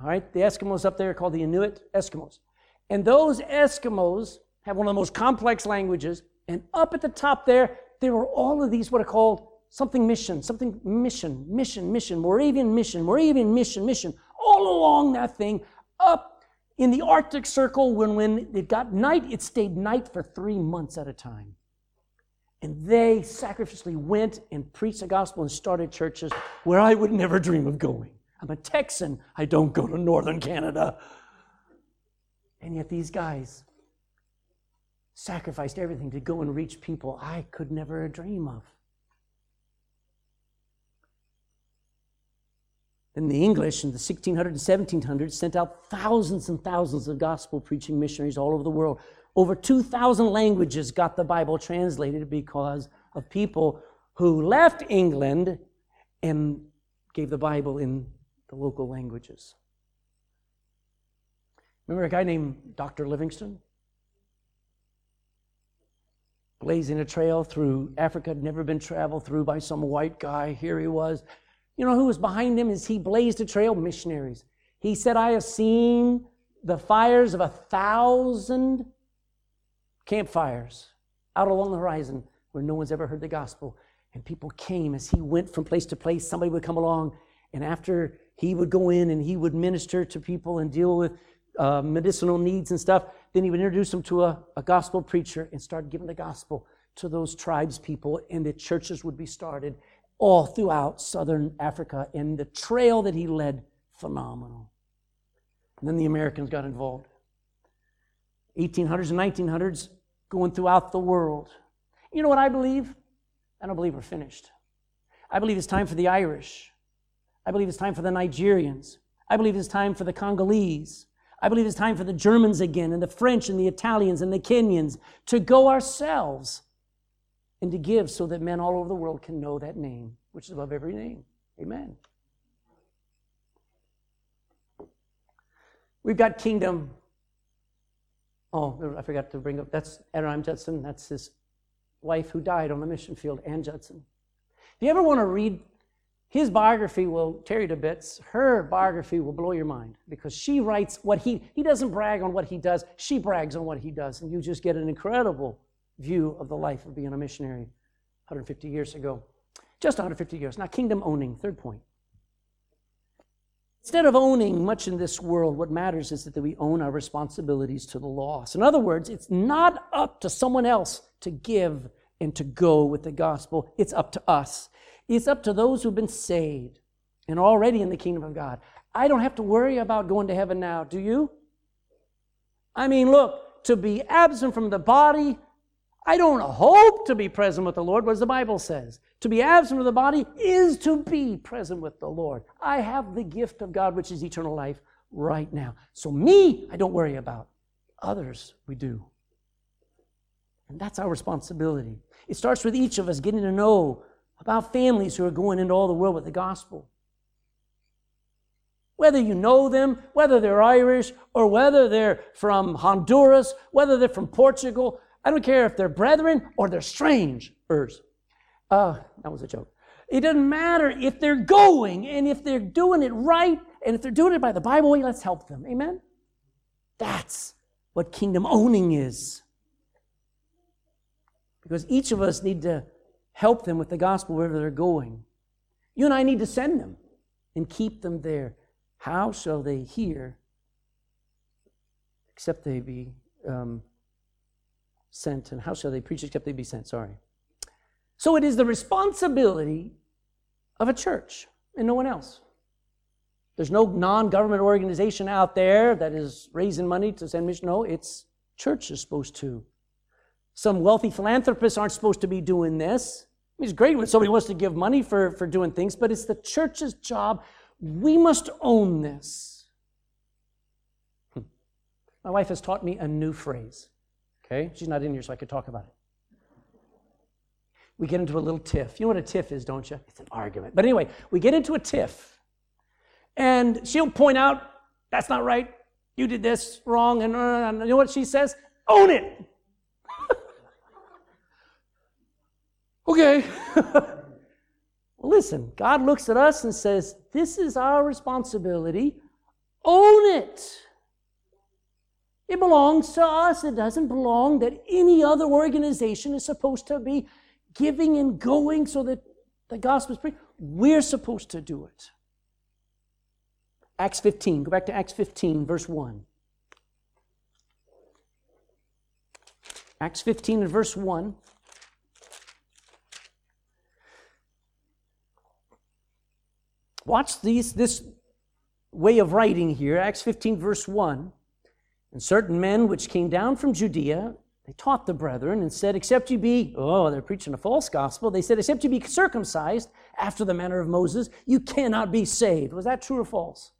All right, the Eskimos up there are called the Inuit Eskimos. And those Eskimos have one of the most complex languages. And up at the top there, there were all of these what are called something mission, something mission, mission, mission, Moravian mission, Moravian mission, mission, all along that thing, up in the Arctic Circle. When, when it got night, it stayed night for three months at a time. And they sacrificially went and preached the gospel and started churches where I would never dream of going. I'm a Texan. I don't go to northern Canada. And yet these guys sacrificed everything to go and reach people I could never dream of. Then the English in the 1600s and 1700s sent out thousands and thousands of gospel preaching missionaries all over the world. Over 2,000 languages got the Bible translated because of people who left England and gave the Bible in the local languages. Remember a guy named Dr. Livingstone? Blazing a trail through Africa, had never been traveled through by some white guy. Here he was. You know who was behind him as he blazed a trail? Missionaries. He said, I have seen the fires of a thousand campfires out along the horizon where no one's ever heard the gospel. And people came as he went from place to place. Somebody would come along, and after he would go in and he would minister to people and deal with uh, medicinal needs and stuff. Then he would introduce them to a, a gospel preacher and start giving the gospel to those tribes people, and the churches would be started all throughout southern Africa. And the trail that he led, phenomenal. And then the Americans got involved. 1800s and 1900s, going throughout the world. You know what I believe? I don't believe we're finished. I believe it's time for the Irish I believe it's time for the Nigerians. I believe it's time for the Congolese. I believe it's time for the Germans again, and the French, and the Italians, and the Kenyans to go ourselves and to give so that men all over the world can know that name, which is above every name. Amen. We've got kingdom. Oh, I forgot to bring up that's Adoniram Judson. That's his wife who died on the mission field, Ann Judson. If you ever want to read his biography will tear you to bits. Her biography will blow your mind because she writes what he, he doesn't brag on what he does, she brags on what he does. And you just get an incredible view of the life of being a missionary 150 years ago. Just 150 years. Now, kingdom owning, third point. Instead of owning much in this world, what matters is that we own our responsibilities to the lost. In other words, it's not up to someone else to give and to go with the gospel, it's up to us. It's up to those who've been saved and already in the kingdom of God. I don't have to worry about going to heaven now, do you? I mean, look, to be absent from the body, I don't hope to be present with the Lord, what the Bible says. To be absent from the body is to be present with the Lord. I have the gift of God, which is eternal life, right now. So, me, I don't worry about. Others, we do. And that's our responsibility. It starts with each of us getting to know about families who are going into all the world with the gospel. Whether you know them, whether they're Irish, or whether they're from Honduras, whether they're from Portugal, I don't care if they're brethren or they're strangers. Uh, that was a joke. It doesn't matter if they're going and if they're doing it right and if they're doing it by the Bible let's help them. Amen? That's what kingdom owning is. Because each of us need to help them with the gospel wherever they're going. You and I need to send them and keep them there. How shall they hear except they be um, sent? And how shall they preach except they be sent? Sorry. So it is the responsibility of a church and no one else. There's no non government organization out there that is raising money to send mission. No, it's church is supposed to. Some wealthy philanthropists aren't supposed to be doing this. I mean, it's great when somebody wants to give money for, for doing things, but it's the church's job. We must own this. Hmm. My wife has taught me a new phrase. Okay? She's not in here, so I could talk about it we get into a little tiff. You know what a tiff is, don't you? It's an argument. But anyway, we get into a tiff. And she'll point out, that's not right. You did this wrong. And uh, you know what she says? Own it. <laughs> okay. <laughs> well, listen, God looks at us and says, This is our responsibility. Own it. It belongs to us. It doesn't belong that any other organization is supposed to be giving and going so that the gospel is preached. We're supposed to do it. Acts 15. Go back to Acts 15, verse 1. Acts 15 and verse 1. Watch these, this way of writing here. Acts 15, verse 1. And certain men which came down from Judea they taught the brethren and said, Except you be, oh, they're preaching a false gospel. They said, Except you be circumcised after the manner of Moses, you cannot be saved. Was that true or false?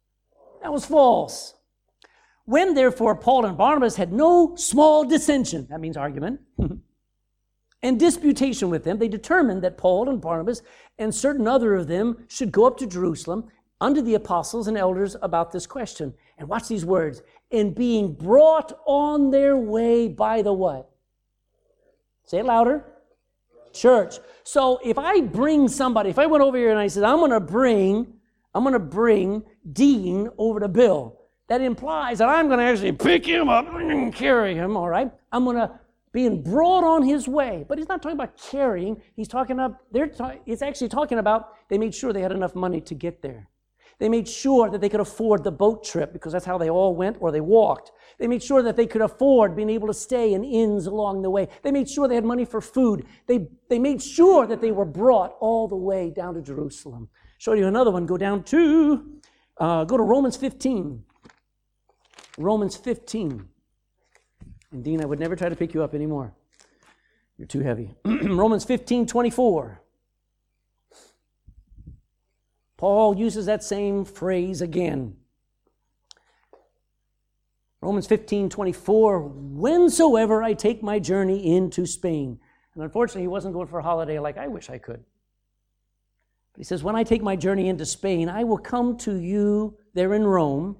That was false. When therefore Paul and Barnabas had no small dissension, that means argument, <laughs> and disputation with them, they determined that Paul and Barnabas and certain other of them should go up to Jerusalem unto the apostles and elders about this question. And watch these words and being brought on their way by the what? Say it louder. Church. So if I bring somebody, if I went over here and I said, I'm going to bring, I'm going to bring Dean over to Bill, that implies that I'm going to actually pick him up and carry him, all right? I'm going to being brought on his way. But he's not talking about carrying. He's talking about, they're ta- it's actually talking about they made sure they had enough money to get there. They made sure that they could afford the boat trip because that's how they all went or they walked. They made sure that they could afford being able to stay in inns along the way. They made sure they had money for food. They, they made sure that they were brought all the way down to Jerusalem. Show you another one. Go down to, uh, go to Romans 15. Romans 15. And Dean, I would never try to pick you up anymore. You're too heavy. <clears throat> Romans 15, 24. Paul uses that same phrase again. Romans 15 24, whensoever I take my journey into Spain. And unfortunately, he wasn't going for a holiday like I wish I could. But he says, When I take my journey into Spain, I will come to you there in Rome,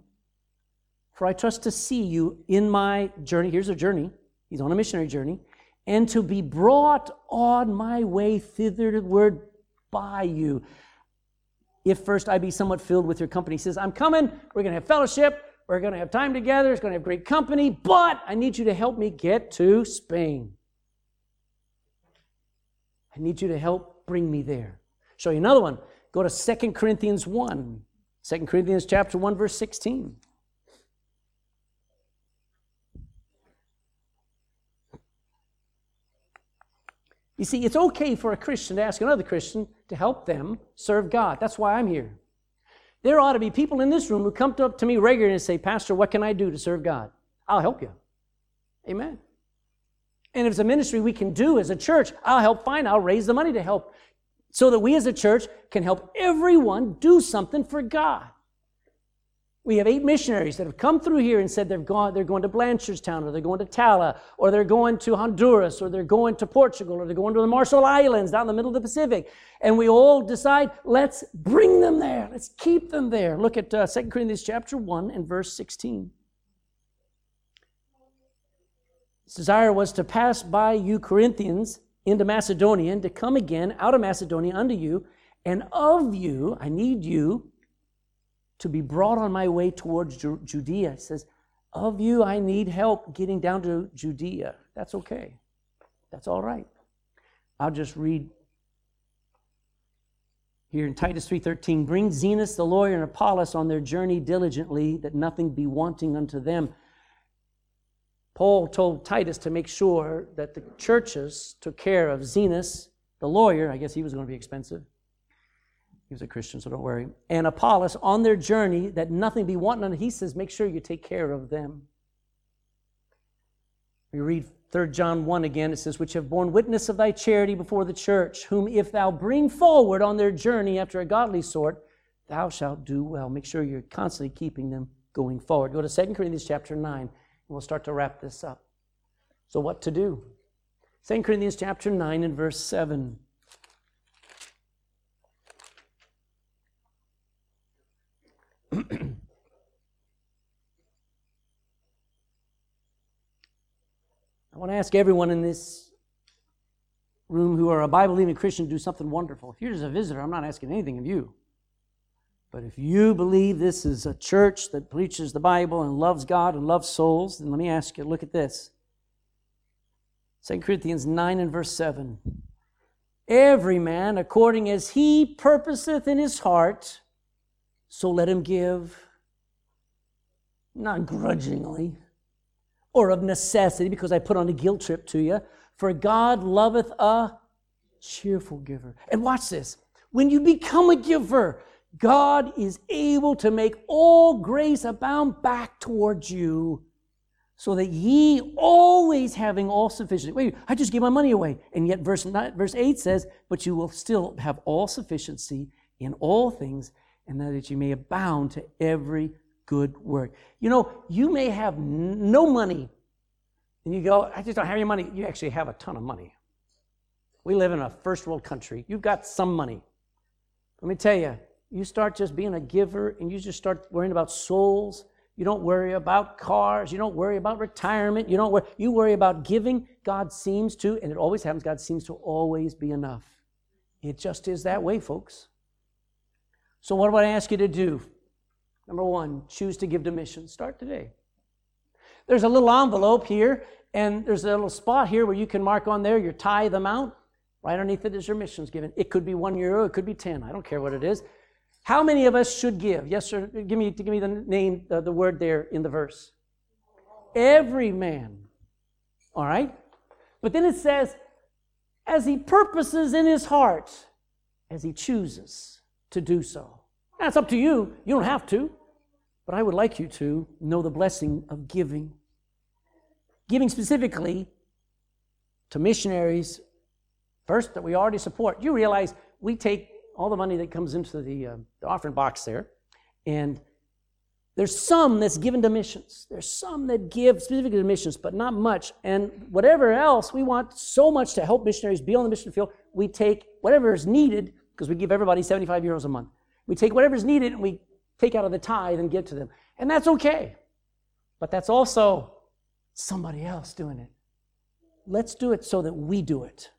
for I trust to see you in my journey. Here's a journey. He's on a missionary journey. And to be brought on my way thitherward by you. If first I be somewhat filled with your company. He says, I'm coming. We're going to have fellowship. We're going to have time together. It's going to have great company. But I need you to help me get to Spain. I need you to help bring me there. Show you another one. Go to 2 Corinthians 1. 2 Corinthians chapter 1, verse 16. You see, it's okay for a Christian to ask another Christian to help them serve God. That's why I'm here. There ought to be people in this room who come up to me regularly and say, Pastor, what can I do to serve God? I'll help you. Amen. And if it's a ministry we can do as a church, I'll help find, I'll raise the money to help so that we as a church can help everyone do something for God. We have eight missionaries that have come through here and said they've gone, they're going to Blanchardstown, or they're going to Tallaght, or they're going to Honduras, or they're going to Portugal, or they're going to the Marshall Islands down the middle of the Pacific. And we all decide, let's bring them there. Let's keep them there. Look at uh, 2 Corinthians chapter 1 and verse 16. His desire was to pass by you Corinthians into Macedonia and to come again out of Macedonia unto you, and of you, I need you to be brought on my way towards Judea. He says, Of you, I need help getting down to Judea. That's okay. That's all right. I'll just read here in Titus 3:13 bring Zenas the lawyer and Apollos on their journey diligently that nothing be wanting unto them Paul told Titus to make sure that the churches took care of Zenas, the lawyer. I guess he was going to be expensive. He was a Christian, so don't worry. And Apollos on their journey, that nothing be wanting. And he says, make sure you take care of them. We read 3 John 1 again. It says, Which have borne witness of thy charity before the church, whom if thou bring forward on their journey after a godly sort, thou shalt do well. Make sure you're constantly keeping them going forward. Go to 2 Corinthians chapter 9. and We'll start to wrap this up. So, what to do? 2 Corinthians chapter 9 and verse 7. I want to ask everyone in this room who are a Bible believing Christian to do something wonderful. If you're just a visitor, I'm not asking anything of you. But if you believe this is a church that preaches the Bible and loves God and loves souls, then let me ask you look at this 2 Corinthians 9 and verse 7. Every man according as he purposeth in his heart, so let him give, not grudgingly or of necessity, because I put on a guilt trip to you. For God loveth a cheerful giver. And watch this. When you become a giver, God is able to make all grace abound back towards you, so that ye always having all sufficiency. Wait, I just gave my money away. And yet verse, nine, verse 8 says, But you will still have all sufficiency in all things, and that you may abound to every good work. You know, you may have no money, and you go, I just don't have any money. You actually have a ton of money. We live in a first world country. You've got some money. Let me tell you, you start just being a giver and you just start worrying about souls. You don't worry about cars. You don't worry about retirement. You don't worry. You worry about giving. God seems to, and it always happens, God seems to always be enough. It just is that way, folks. So, what do I ask you to do? Number one, choose to give to missions. Start today. There's a little envelope here, and there's a little spot here where you can mark on there your tithe amount. Right underneath it is your missions given. It could be one euro, it could be 10. I don't care what it is. How many of us should give? Yes, sir. Give me, give me the name, uh, the word there in the verse. Every man. All right? But then it says, as he purposes in his heart, as he chooses to do so. That's up to you. You don't have to. But I would like you to know the blessing of giving. Giving specifically to missionaries, first, that we already support. You realize we take all the money that comes into the, uh, the offering box there, and There's some that's given to missions. There's some that give specifically to missions, but not much. And whatever else, we want so much to help missionaries be on the mission field. We take whatever is needed, because we give everybody 75 euros a month. We take whatever is needed and we take out of the tithe and give to them. And that's okay. But that's also somebody else doing it. Let's do it so that we do it.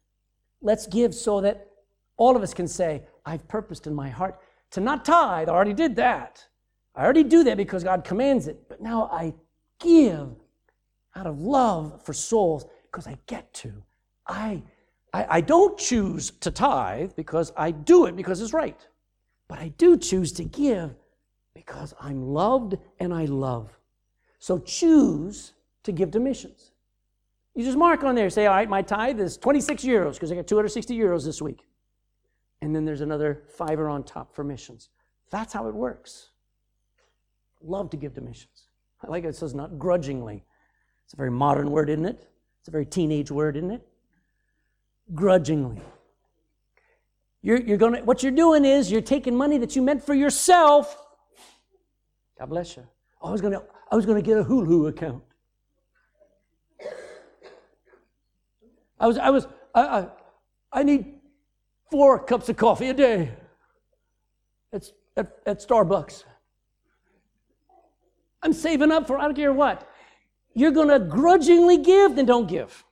Let's give so that all of us can say, I've purposed in my heart to not tithe. I already did that. I already do that because God commands it, but now I give out of love for souls because I get to. I, I, I don't choose to tithe because I do it because it's right, but I do choose to give because I'm loved and I love. So choose to give to missions. You just mark on there, say, all right, my tithe is 26 euros because I got 260 euros this week. And then there's another fiver on top for missions. That's how it works love to give to missions. I like it, it says not grudgingly. It's a very modern word, isn't it? It's a very teenage word, isn't it? Grudgingly. You're, you're gonna, what you're doing is you're taking money that you meant for yourself. God bless you. I was gonna, I was gonna get a Hulu account. I was, I was, I, I, I need four cups of coffee a day. It's at, at Starbucks. I'm saving up for I don't care what. You're going to grudgingly give, then don't give.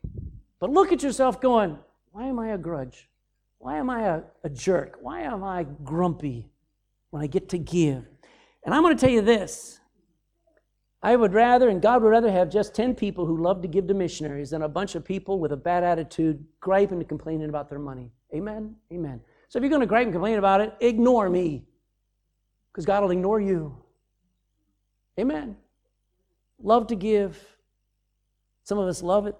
But look at yourself going, why am I a grudge? Why am I a, a jerk? Why am I grumpy when I get to give? And I'm going to tell you this I would rather, and God would rather have just 10 people who love to give to missionaries than a bunch of people with a bad attitude griping and complaining about their money. Amen? Amen. So if you're going to gripe and complain about it, ignore me because God will ignore you. Amen. Love to give. Some of us love it.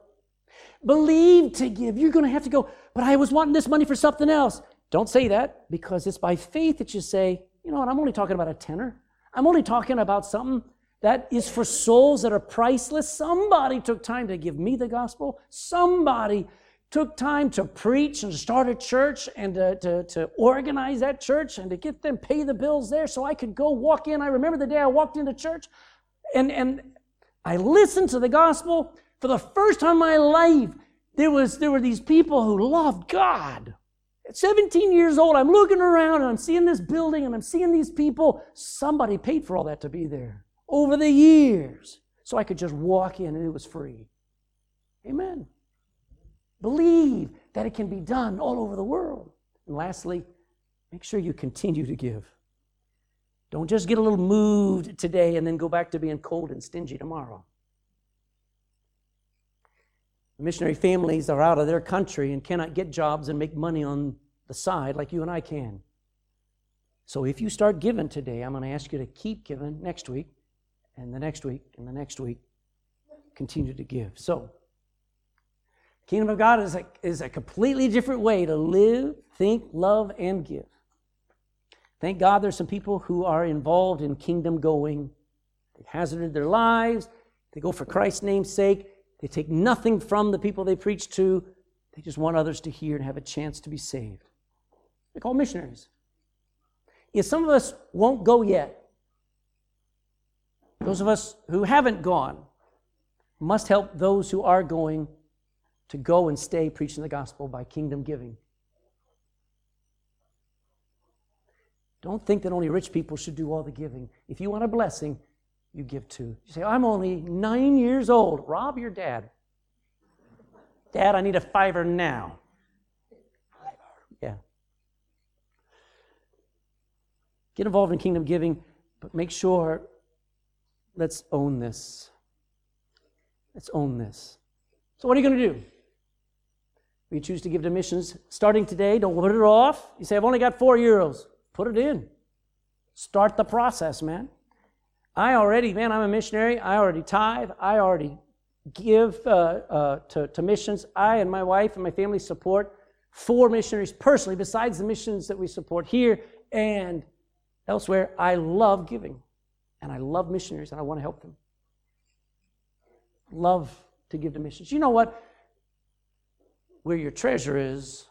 Believe to give. You're going to have to go, but I was wanting this money for something else. Don't say that because it's by faith that you say, you know what, I'm only talking about a tenner. I'm only talking about something that is for souls that are priceless. Somebody took time to give me the gospel. Somebody took time to preach and start a church and to, to, to, organize that church and to get them pay the bills there so I could go walk in. I remember the day I walked into church and, and I listened to the gospel. For the first time in my life, there, was, there were these people who loved God. At 17 years old, I'm looking around and I'm seeing this building and I'm seeing these people. Somebody paid for all that to be there over the years. So I could just walk in and it was free. Amen. Believe that it can be done all over the world. And lastly, make sure you continue to give. Don't just get a little moved today and then go back to being cold and stingy tomorrow. Missionary families are out of their country and cannot get jobs and make money on the side like you and I can. So if you start giving today, I'm going to ask you to keep giving next week and the next week and the next week. Continue to give. So, Kingdom of God is a, is a completely different way to live, think, love, and give. Thank God there's some people who are involved in kingdom going. They've hazarded their lives. They go for Christ's name's sake. They take nothing from the people they preach to. They just want others to hear and have a chance to be saved. They're called missionaries. If some of us won't go yet, those of us who haven't gone must help those who are going to go and stay preaching the gospel by kingdom giving. Don't think that only rich people should do all the giving. If you want a blessing, you give too. You say, I'm only nine years old. Rob your dad. Dad, I need a fiver now. Yeah. Get involved in kingdom giving, but make sure let's own this. Let's own this. So, what are you going to do? We choose to give to missions starting today. Don't put it off. You say, I've only got four euros. Put it in. Start the process, man. I already, man, I'm a missionary. I already tithe. I already give uh, uh, to, to missions. I and my wife and my family support four missionaries personally, besides the missions that we support here and elsewhere. I love giving and I love missionaries and I want to help them. Love to give to missions. You know what? where your treasure is,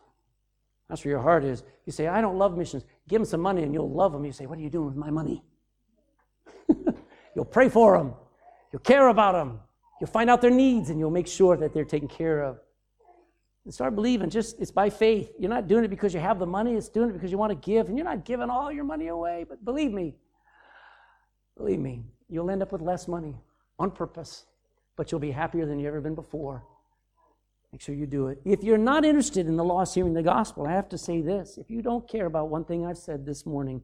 that's where your heart is. You say, I don't love missions. Give them some money and you'll love them. You say, What are you doing with my money? You'll pray for them. You'll care about them. You'll find out their needs and you'll make sure that they're taken care of. And start believing just it's by faith. You're not doing it because you have the money, it's doing it because you want to give. And you're not giving all your money away. But believe me, believe me, you'll end up with less money on purpose, but you'll be happier than you've ever been before. Make sure you do it. If you're not interested in the lost hearing the gospel, I have to say this. If you don't care about one thing I've said this morning,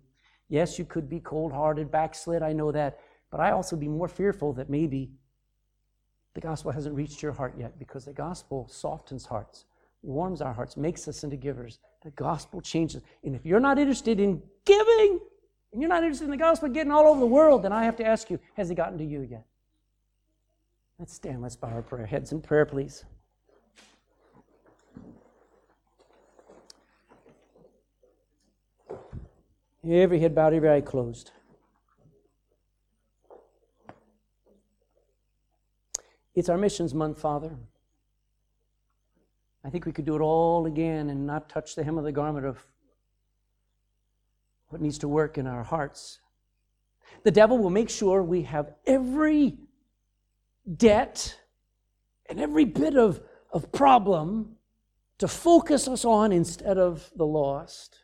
yes, you could be cold hearted, backslid, I know that. But I also be more fearful that maybe the gospel hasn't reached your heart yet because the gospel softens hearts, warms our hearts, makes us into givers. The gospel changes. And if you're not interested in giving, and you're not interested in the gospel getting all over the world, then I have to ask you, has it gotten to you yet? Let's stand, let's bow our prayer heads in prayer, please. Every head bowed, every eye closed. It's our missions month, Father. I think we could do it all again and not touch the hem of the garment of what needs to work in our hearts. The devil will make sure we have every debt and every bit of, of problem to focus us on instead of the lost.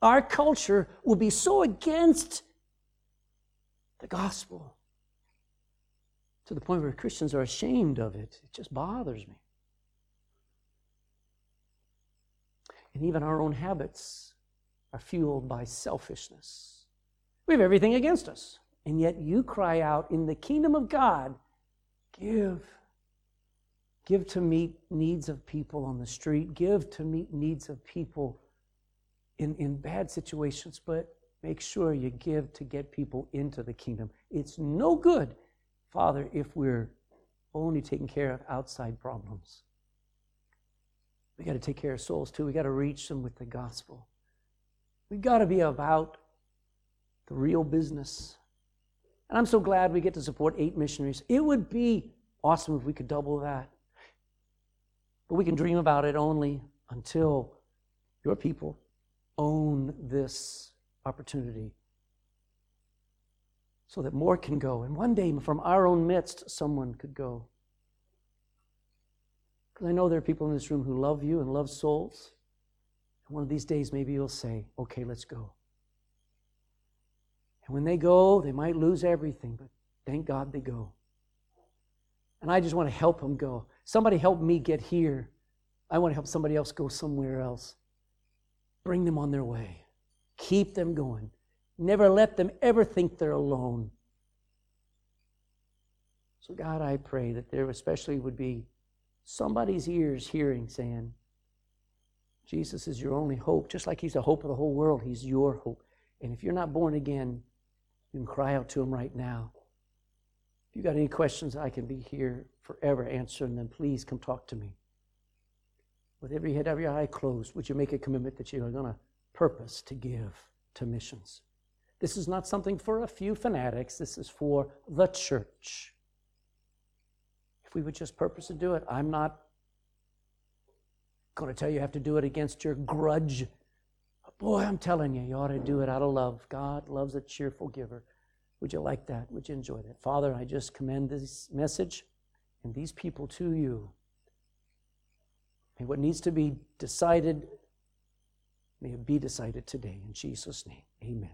Our culture will be so against the gospel to the point where Christians are ashamed of it. It just bothers me. And even our own habits are fueled by selfishness. We have everything against us. And yet you cry out, in the kingdom of God, give. Give to meet needs of people on the street. Give to meet needs of people in, in bad situations, but make sure you give to get people into the kingdom. It's no good Father, if we're only taking care of outside problems, we got to take care of souls too. We got to reach them with the gospel. We got to be about the real business. And I'm so glad we get to support eight missionaries. It would be awesome if we could double that. But we can dream about it only until your people own this opportunity so that more can go. And one day, from our own midst, someone could go. Because I know there are people in this room who love you and love souls. And one of these days, maybe you'll say, okay, let's go. And when they go, they might lose everything, but thank God they go. And I just want to help them go. Somebody help me get here. I want to help somebody else go somewhere else. Bring them on their way. Keep them going. Never let them ever think they're alone. So, God, I pray that there especially would be somebody's ears hearing saying, Jesus is your only hope. Just like He's the hope of the whole world, He's your hope. And if you're not born again, you can cry out to Him right now. If you got any questions, I can be here forever answering them. Please come talk to me. With every head, every eye closed, would you make a commitment that you are going to purpose to give to missions? This is not something for a few fanatics, this is for the church. If we would just purpose to do it, I'm not going to tell you you have to do it against your grudge. Boy, I'm telling you, you ought to do it out of love. God loves a cheerful giver. Would you like that? Would you enjoy that? Father, I just commend this message and these people to you. May what needs to be decided, may it be decided today. In Jesus' name, amen.